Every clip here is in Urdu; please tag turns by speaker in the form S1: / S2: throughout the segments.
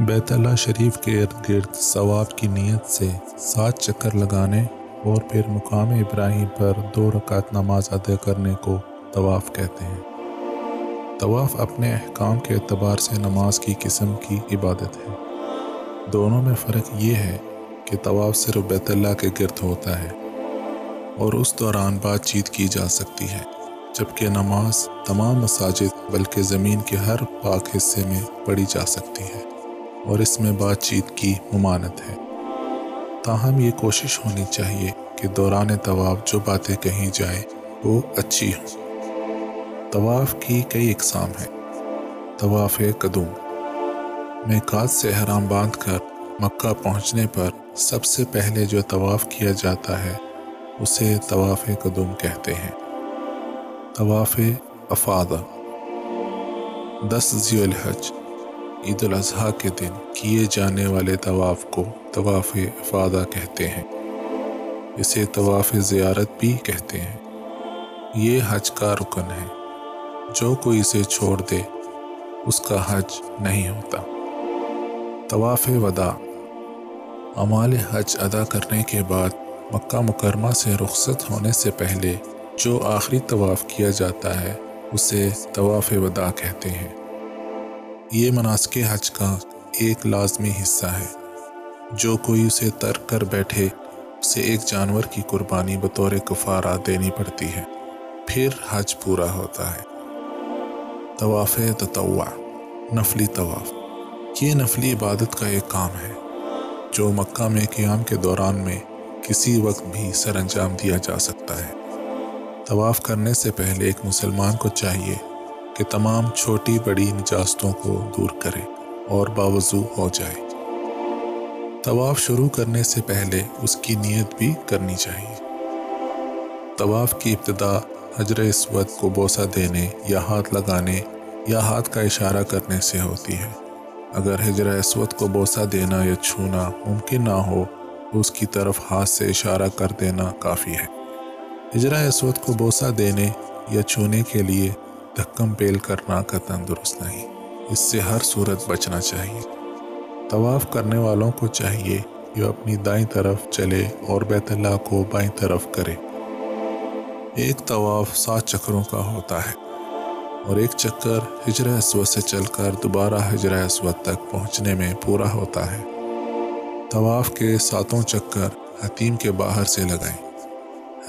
S1: بیت اللہ شریف کے ارد گرد ثواب کی نیت سے سات چکر لگانے اور پھر مقام ابراہیم پر دو رکعت نماز ادا کرنے کو طواف کہتے ہیں۔ طواف اپنے احکام کے اعتبار سے نماز کی قسم کی عبادت ہے۔ دونوں میں فرق یہ ہے کہ طواف صرف بیت اللہ کے گرد ہوتا ہے اور اس دوران بات چیت کی جا سکتی ہے، جبکہ نماز تمام مساجد بلکہ زمین کے ہر پاک حصے میں پڑھی جا سکتی ہے۔ اور اس میں بات چیت کی ممانت ہے۔ تاہم، یہ کوشش ہونی چاہیے کہ دوران طواف جو باتیں کہیں جائیں، وہ اچھی ہوں۔ طواف کی کئی اقسام ہیں۔ طواف قدوم۔ میں کات سے حرام باندھ کر مکہ پہنچنے پر سب سے پہلے جو طواف کیا جاتا ہے، اسے طواف قدوم کہتے ہیں۔ طواف افادہ دس ذی الحج عید الاضحیٰ کے دن کیے جانے والے طواف کو طواف افادہ کہتے ہیں۔ اسے طواف زیارت بھی کہتے ہیں۔ یہ حج کا رکن ہے۔ جو کوئی اسے چھوڑ دے، اس کا حج نہیں ہوتا۔ طواف ودا عمال حج ادا کرنے کے بعد مکہ مکرمہ سے رخصت ہونے سے پہلے جو آخری طواف کیا جاتا ہے، اسے طواف ودا کہتے ہیں۔ یہ مناسق حج کا ایک لازمی حصہ ہے۔ جو کوئی اسے ترک کر بیٹھے، اسے ایک جانور کی قربانی بطور کفارہ دینی پڑتی ہے۔ پھر حج پورا ہوتا ہے۔ طواف تطوع، نفلی طواف۔ یہ نفلی عبادت کا ایک کام ہے۔ جو مکہ میں قیام کے دوران میں کسی وقت بھی سر انجام دیا جا سکتا ہے۔ طواف کرنے سے پہلے ایک مسلمان کو چاہیے کہ تمام چھوٹی بڑی نجاستوں کو دور کرے اور باوضو ہو جائے۔ طواف شروع کرنے سے پہلے اس کی نیت بھی کرنی چاہیے۔ طواف کی ابتدا حجر اسود کو بوسہ دینے یا ہاتھ لگانے یا ہاتھ کا اشارہ کرنے سے ہوتی ہے۔ اگر حجر اسود کو بوسہ دینا یا چھونا ممکن نہ ہو، تو اس کی طرف ہاتھ سے اشارہ کر دینا کافی ہے۔ ہجرہ اسود کو بوسہ دینے یا چھونے کے لیے دھکم پیل کرنا کا تندرست نہیں۔ اس سے ہر صورت بچنا چاہیے۔ طواف کرنے والوں کو چاہیے کہ وہ اپنی دائیں طرف چلے اور بیت اللہ کو بائیں طرف کرے۔ ایک طواف سات چکروں کا ہوتا ہے اور ایک چکر ہجرہ اسود سے چل کر دوبارہ ہجرہ اسود تک پہنچنے میں پورا ہوتا ہے۔ طواف کے ساتوں چکر حتیم کے باہر سے لگائیں۔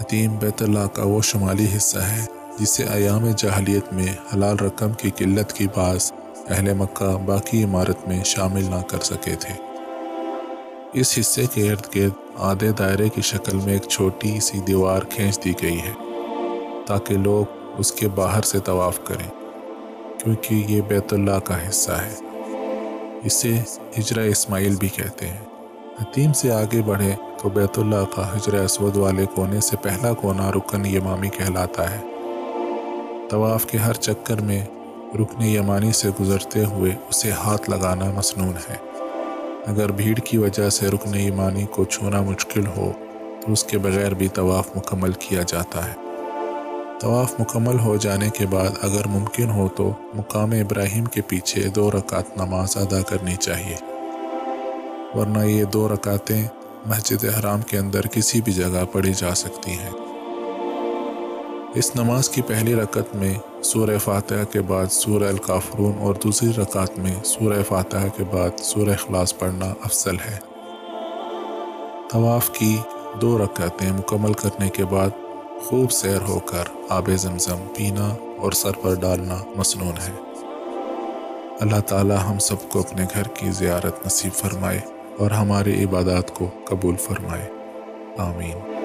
S1: حتیم بیت اللہ کا وہ شمالی حصہ ہے جسے ایام جاہلیت میں حلال رقم کی قلت کی باعث اہل مکہ باقی عمارت میں شامل نہ کر سکے تھے۔ اس حصے کے ارد گرد آدھے دائرے کی شکل میں ایک چھوٹی سی دیوار کھینچ دی گئی ہے تاکہ لوگ اس کے باہر سے طواف کریں، کیونکہ یہ بیت اللہ کا حصہ ہے۔ اسے ہجرہ اسماعیل بھی کہتے ہیں۔ حتیم سے آگے بڑھے تو بیت اللہ کا ہجرہ اسود والے کونے سے پہلا کونا رکن یمامی کہلاتا ہے۔ طواف کے ہر چکر میں رکن یمانی سے گزرتے ہوئے اسے ہاتھ لگانا مسنون ہے۔ اگر بھیڑ کی وجہ سے رکن یمانی کو چھونا مشکل ہو، تو اس کے بغیر بھی طواف مکمل کیا جاتا ہے۔ طواف مکمل ہو جانے کے بعد اگر ممکن ہو تو مقام ابراہیم کے پیچھے دو رکعت نماز ادا کرنی چاہیے۔ ورنہ یہ دو رکعتیں مسجد حرام کے اندر کسی بھی جگہ پڑھی جا سکتی ہیں۔ اس نماز کی پہلی رکعت میں سورہ فاتحہ کے بعد سورہ الکافرون اور دوسری رکعت میں سورہ فاتحہ کے بعد سورہ اخلاص پڑھنا افضل ہے۔ طواف کی دو رکعتیں مکمل کرنے کے بعد خوب سیر ہو کر آب زمزم پینا اور سر پر ڈالنا مسنون ہے۔ اللہ تعالی ہم سب کو اپنے گھر کی زیارت نصیب فرمائے اور ہماری عبادات کو قبول فرمائے۔ آمین۔